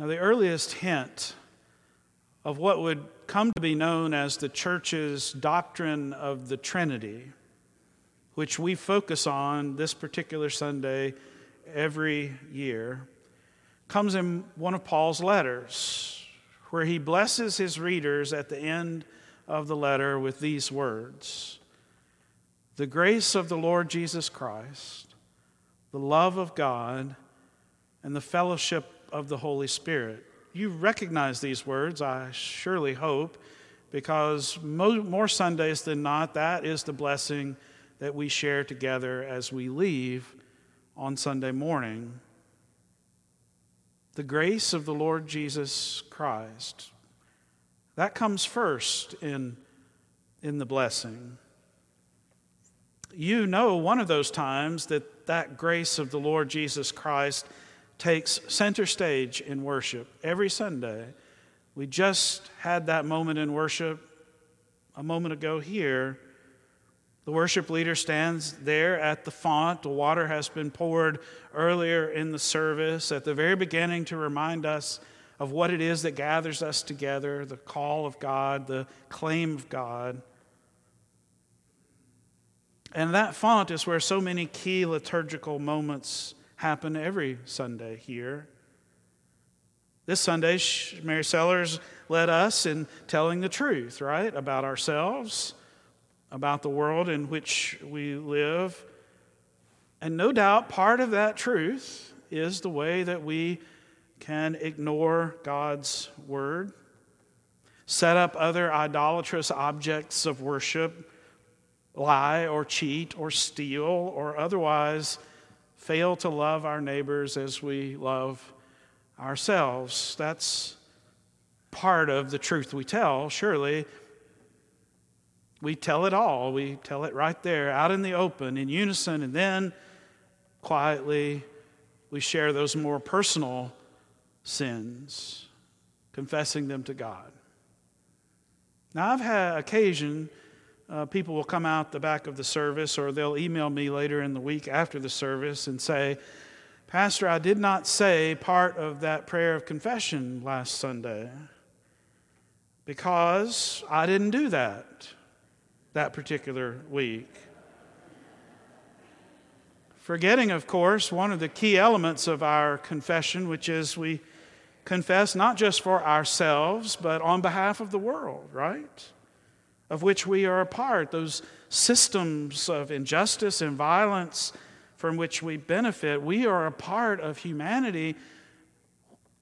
Now, the earliest hint of what would come to be known as the church's doctrine of the Trinity, which we focus on this particular Sunday every year, comes in one of Paul's letters, where he blesses his readers at the end of the letter with these words The grace of the Lord Jesus Christ, the love of God, and the fellowship of the Holy Spirit. You recognize these words, I surely hope, because more Sundays than not, that is the blessing that we share together as we leave on Sunday morning. The grace of the Lord Jesus Christ. That comes first in, in the blessing. You know one of those times that that grace of the Lord Jesus Christ takes center stage in worship every Sunday. We just had that moment in worship a moment ago here. The worship leader stands there at the font. The water has been poured earlier in the service at the very beginning to remind us of what it is that gathers us together the call of God, the claim of God. And that font is where so many key liturgical moments happen every Sunday here. This Sunday, Mary Sellers led us in telling the truth, right, about ourselves, about the world in which we live. And no doubt part of that truth is the way that we can ignore God's word, set up other idolatrous objects of worship, lie or cheat or steal or otherwise fail to love our neighbors as we love ourselves. That's part of the truth we tell, surely. We tell it all. We tell it right there, out in the open, in unison, and then quietly we share those more personal sins, confessing them to God. Now, I've had occasion uh, people will come out the back of the service or they'll email me later in the week after the service and say, Pastor, I did not say part of that prayer of confession last Sunday because I didn't do that that particular week. Forgetting, of course, one of the key elements of our confession, which is we confess not just for ourselves, but on behalf of the world, right? Of which we are a part, those systems of injustice and violence from which we benefit. We are a part of humanity,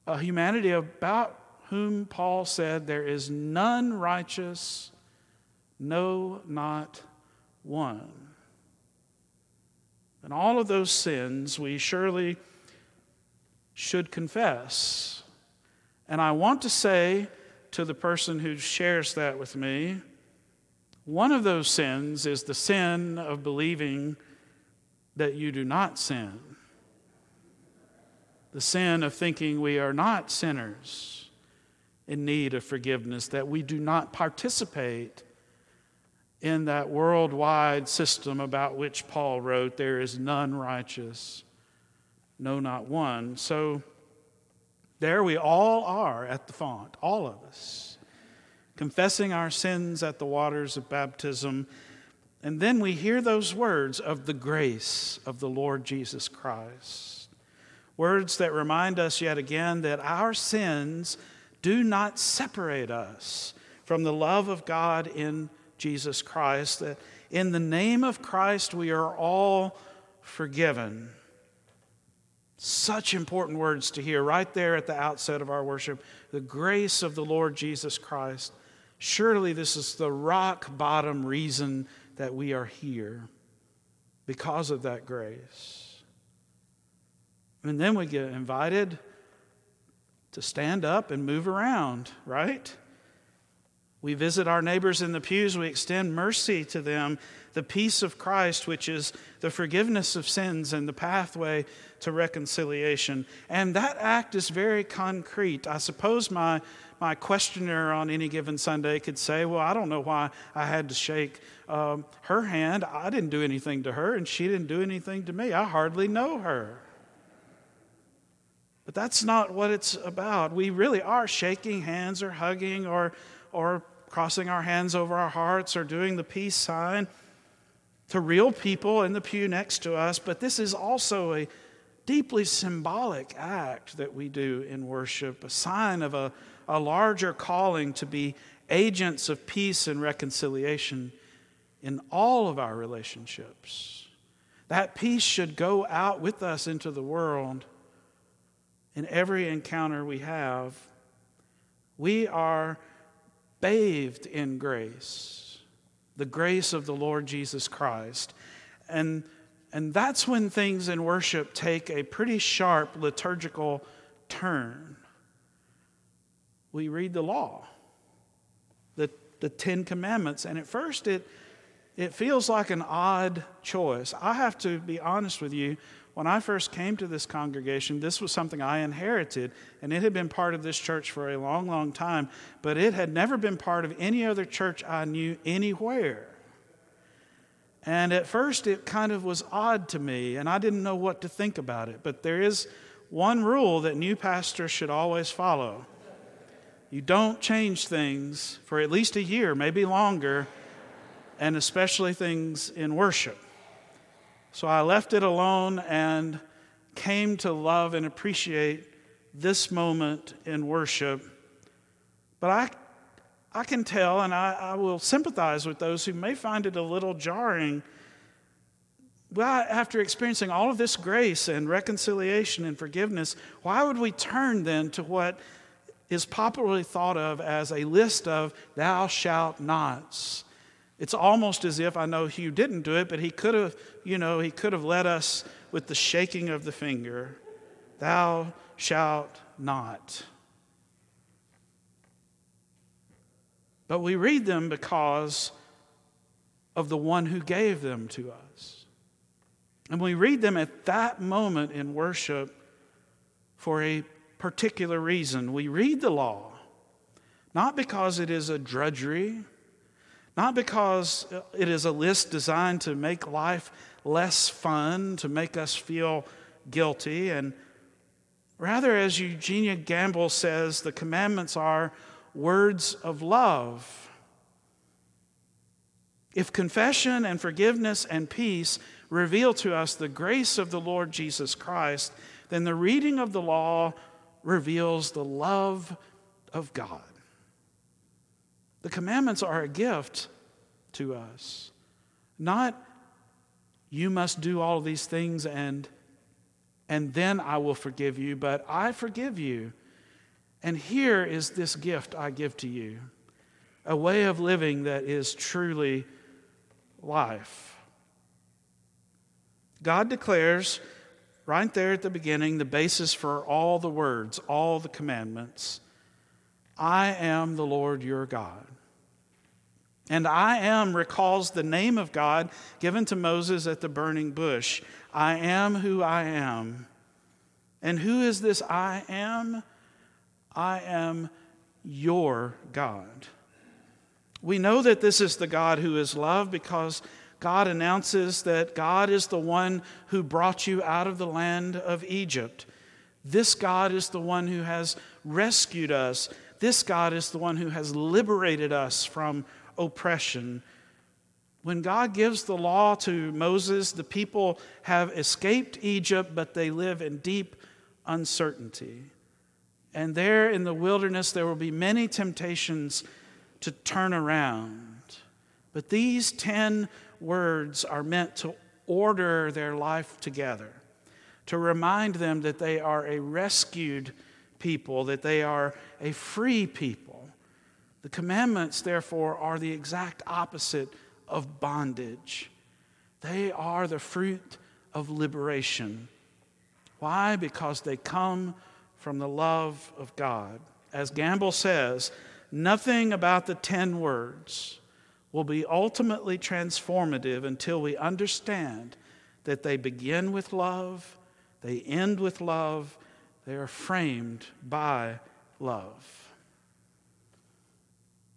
a humanity about whom Paul said, There is none righteous, no, not one. And all of those sins we surely should confess. And I want to say to the person who shares that with me, one of those sins is the sin of believing that you do not sin, the sin of thinking we are not sinners in need of forgiveness, that we do not participate in that worldwide system about which Paul wrote, There is none righteous, no, not one. So there we all are at the font, all of us confessing our sins at the waters of baptism. And then we hear those words of the grace of the Lord Jesus Christ. Words that remind us yet again that our sins do not separate us from the love of God in Jesus Christ, that in the name of Christ we are all forgiven. Such important words to hear right there at the outset of our worship. The grace of the Lord Jesus Christ Surely this is the rock bottom reason that we are here because of that grace. And then we get invited to stand up and move around, right? We visit our neighbors in the pews, we extend mercy to them, the peace of Christ, which is the forgiveness of sins and the pathway to reconciliation. And that act is very concrete. I suppose my my questioner on any given Sunday could say, Well, I don't know why I had to shake um, her hand. I didn't do anything to her, and she didn't do anything to me. I hardly know her. But that's not what it's about. We really are shaking hands or hugging or, or crossing our hands over our hearts or doing the peace sign to real people in the pew next to us. But this is also a deeply symbolic act that we do in worship, a sign of a, a larger calling to be agents of peace and reconciliation in all of our relationships. That peace should go out with us into the world in every encounter we have. We are bathed in grace, the grace of the Lord Jesus Christ. And, and that's when things in worship take a pretty sharp liturgical turn. We read the law, the, the Ten Commandments, and at first it it feels like an odd choice. I have to be honest with you. When I first came to this congregation, this was something I inherited, and it had been part of this church for a long, long time, but it had never been part of any other church I knew anywhere. And at first, it kind of was odd to me, and I didn't know what to think about it. But there is one rule that new pastors should always follow you don't change things for at least a year, maybe longer and especially things in worship. So I left it alone and came to love and appreciate this moment in worship. But I, I can tell, and I, I will sympathize with those who may find it a little jarring. Well, after experiencing all of this grace and reconciliation and forgiveness, why would we turn then to what is popularly thought of as a list of thou shalt nots? It's almost as if I know Hugh didn't do it, but he could have, you know, he could have led us with the shaking of the finger. Thou shalt not. But we read them because of the one who gave them to us. And we read them at that moment in worship for a particular reason. We read the law not because it is a drudgery not because it is a list designed to make life less fun, to make us feel guilty, and rather, as Eugenia Gamble says, the commandments are words of love. If confession and forgiveness and peace reveal to us the grace of the Lord Jesus Christ, then the reading of the law reveals the love of God. The commandments are a gift to us. Not, you must do all these things and, and then I will forgive you, but I forgive you. And here is this gift I give to you a way of living that is truly life. God declares right there at the beginning the basis for all the words, all the commandments I am the Lord your God. And I am recalls the name of God given to Moses at the burning bush. I am who I am. And who is this I am? I am your God. We know that this is the God who is love because God announces that God is the one who brought you out of the land of Egypt. This God is the one who has rescued us. This God is the one who has liberated us from oppression. When God gives the law to Moses, the people have escaped Egypt, but they live in deep uncertainty. And there in the wilderness, there will be many temptations to turn around. But these 10 words are meant to order their life together, to remind them that they are a rescued people, that they are a free people. The commandments, therefore, are the exact opposite of bondage. They are the fruit of liberation. Why? Because they come from the love of God. As Gamble says, nothing about the 10 words will be ultimately transformative until we understand that they begin with love, they end with love, they are framed by love.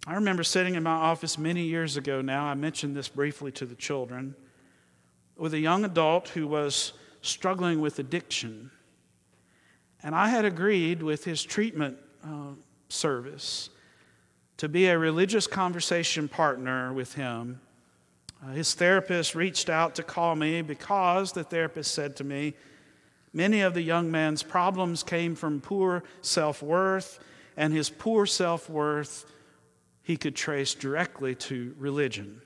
I remember sitting in my office many years ago now, I mentioned this briefly to the children, with a young adult who was struggling with addiction. And I had agreed with his treatment uh, service to be a religious conversation partner with him. Uh, his therapist reached out to call me because the therapist said to me, Many of the young man's problems came from poor self worth, and his poor self worth he could trace directly to religion.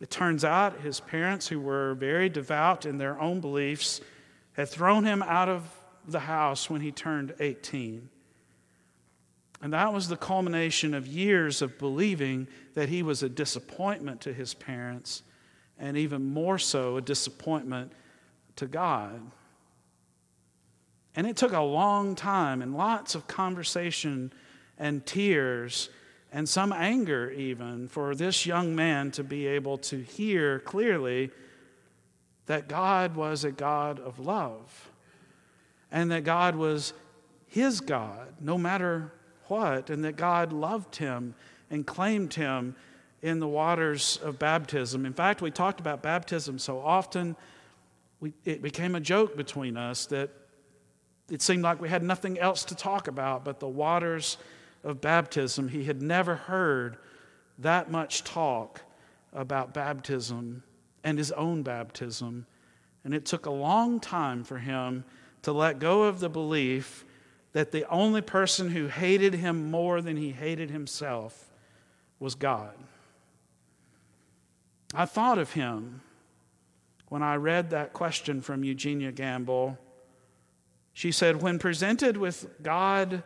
It turns out his parents, who were very devout in their own beliefs, had thrown him out of the house when he turned 18. And that was the culmination of years of believing that he was a disappointment to his parents, and even more so, a disappointment to God. And it took a long time and lots of conversation and tears and some anger, even, for this young man to be able to hear clearly that God was a God of love and that God was his God, no matter what, and that God loved him and claimed him in the waters of baptism. In fact, we talked about baptism so often, we, it became a joke between us that it seemed like we had nothing else to talk about but the waters of baptism. He had never heard that much talk about baptism and his own baptism. And it took a long time for him to let go of the belief that the only person who hated him more than he hated himself was God. I thought of him when I read that question from Eugenia Gamble. She said, When presented with God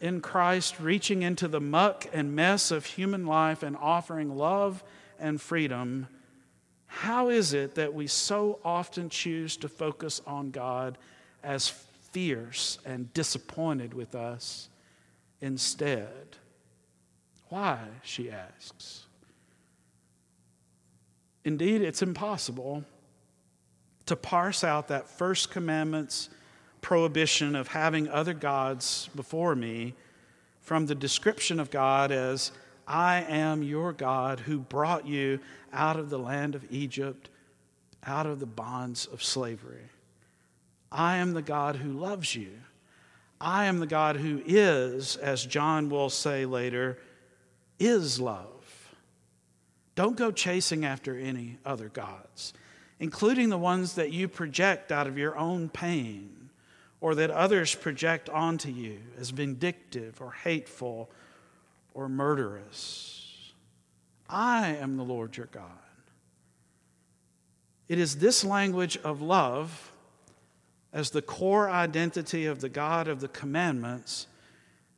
in Christ, reaching into the muck and mess of human life and offering love and freedom, how is it that we so often choose to focus on God as fierce and disappointed with us instead? Why, she asks. Indeed, it's impossible to parse out that first commandment's prohibition of having other gods before me from the description of God as, I am your God who brought you out of the land of Egypt, out of the bonds of slavery. I am the God who loves you. I am the God who is, as John will say later, is love. Don't go chasing after any other gods, including the ones that you project out of your own pain or that others project onto you as vindictive or hateful or murderous. I am the Lord your God. It is this language of love as the core identity of the God of the commandments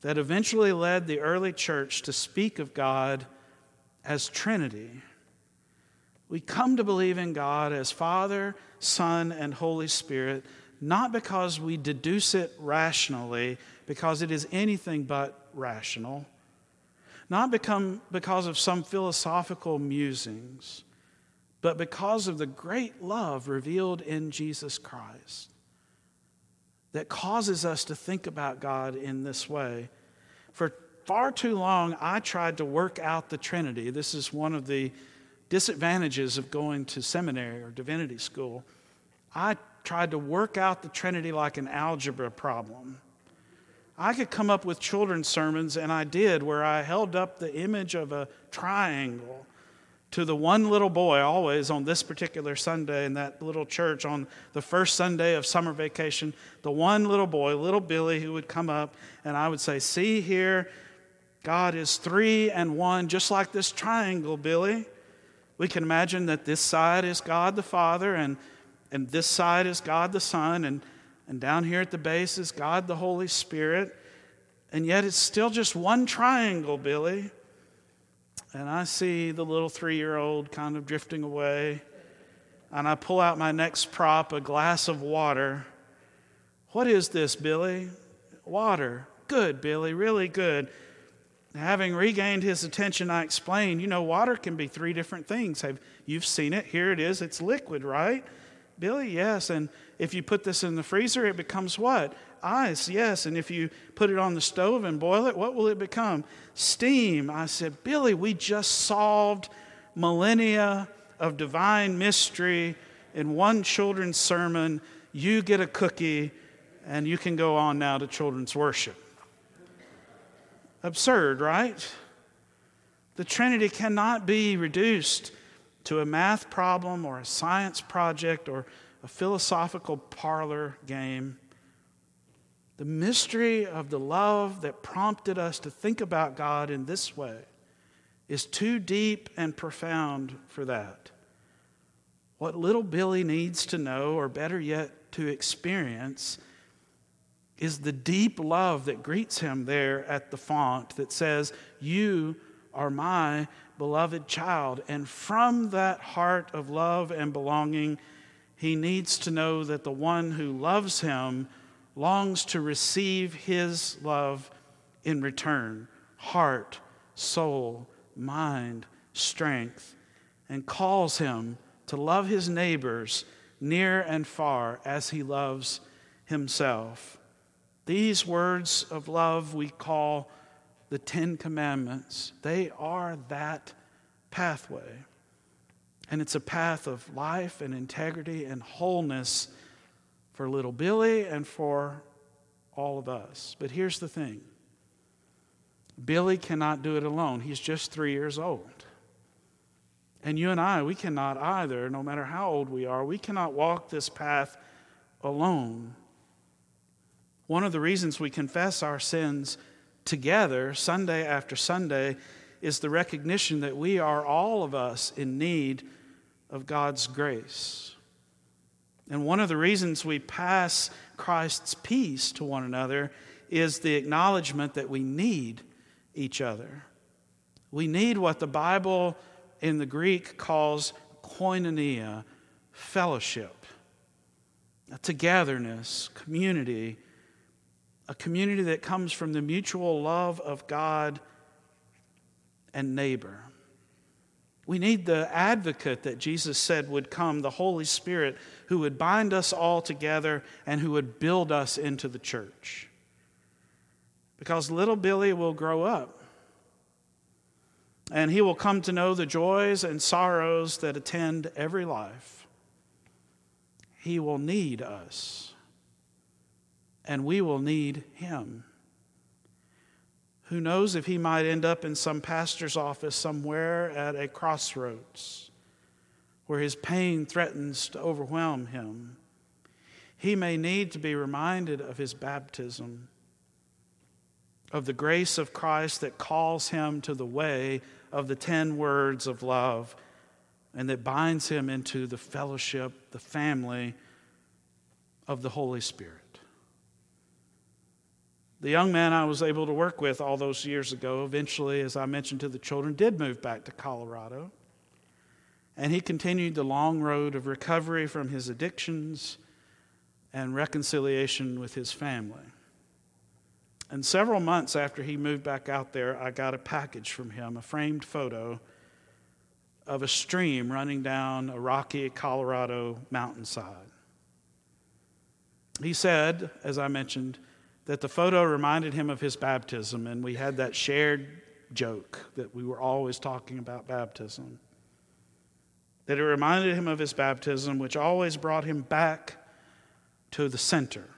that eventually led the early church to speak of God as Trinity. We come to believe in God as Father, Son, and Holy Spirit not because we deduce it rationally, because it is anything but rational, not become, because of some philosophical musings, but because of the great love revealed in Jesus Christ that causes us to think about God in this way. For far too long, I tried to work out the Trinity. This is one of the disadvantages of going to seminary or divinity school. I tried to work out the Trinity like an algebra problem. I could come up with children's sermons, and I did, where I held up the image of a triangle to the one little boy, always on this particular Sunday in that little church on the first Sunday of summer vacation. The one little boy, little Billy, who would come up, and I would say, See here, God is three and one, just like this triangle, Billy. We can imagine that this side is God the Father, and and this side is God the Son, and, and down here at the base is God the Holy Spirit. And yet it's still just one triangle, Billy. And I see the little three year old kind of drifting away. And I pull out my next prop, a glass of water. What is this, Billy? Water. Good, Billy, really good. Having regained his attention, I explained, you know, water can be three different things. Have you've seen it? Here it is. It's liquid, right? Billy, yes. And if you put this in the freezer, it becomes what? Ice, yes. And if you put it on the stove and boil it, what will it become? Steam. I said, Billy, we just solved millennia of divine mystery in one children's sermon. You get a cookie, And you can go on now to children's worship. Absurd, right? The Trinity cannot be reduced to a math problem or a science project or a philosophical parlor game. The mystery of the love that prompted us to think about God in this way is too deep and profound for that. What little Billy needs to know, or better yet, to experience, is the deep love that greets him there at the font that says, You are my beloved child. And from that heart of love and belonging, he needs to know that the one who loves him longs to receive his love in return heart, soul, mind, strength, and calls him to love his neighbors near and far as he loves himself. These words of love we call the Ten Commandments. They are that pathway. And it's a path of life and integrity and wholeness for little Billy and for all of us. But here's the thing Billy cannot do it alone. He's just three years old. And you and I, we cannot either, no matter how old we are, we cannot walk this path alone. One of the reasons we confess our sins together, Sunday after Sunday, is the recognition that we are all of us in need of God's grace. And one of the reasons we pass Christ's peace to one another is the acknowledgement that we need each other. We need what the Bible in the Greek calls koinonia, fellowship, togetherness, community, a community that comes from the mutual love of God and neighbor. We need the advocate that Jesus said would come, the Holy Spirit, who would bind us all together and who would build us into the church. Because little Billy will grow up and he will come to know the joys and sorrows that attend every life. He will need us, and we will need him. Who knows if he might end up in some pastor's office somewhere at a crossroads where his pain threatens to overwhelm him. He may need to be reminded of his baptism, of the grace of Christ that calls him to the way of the ten words of love and that binds him into the fellowship, the family of the Holy Spirit. The young man I was able to work with all those years ago, eventually, as I mentioned to the children, did move back to Colorado. And he continued the long road of recovery from his addictions and reconciliation with his family. And several months after he moved back out there, I got a package from him, a framed photo of a stream running down a rocky Colorado mountainside. He said, as I mentioned, that the photo reminded him of his baptism, and we had that shared joke that we were always talking about baptism. That it reminded him of his baptism, which always brought him back to the center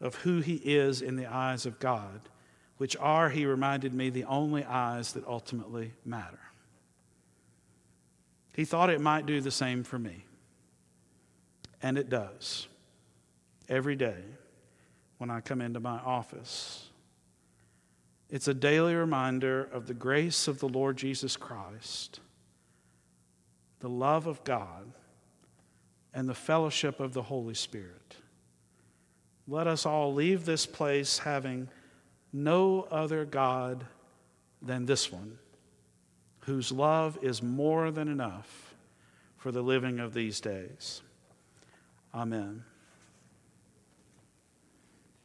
of who he is in the eyes of God, which are, he reminded me, the only eyes that ultimately matter. He thought it might do the same for me. And it does. Every day when I come into my office. It's a daily reminder of the grace of the Lord Jesus Christ, the love of God, and the fellowship of the Holy Spirit. Let us all leave this place having no other God than this one, whose love is more than enough for the living of these days. Amen.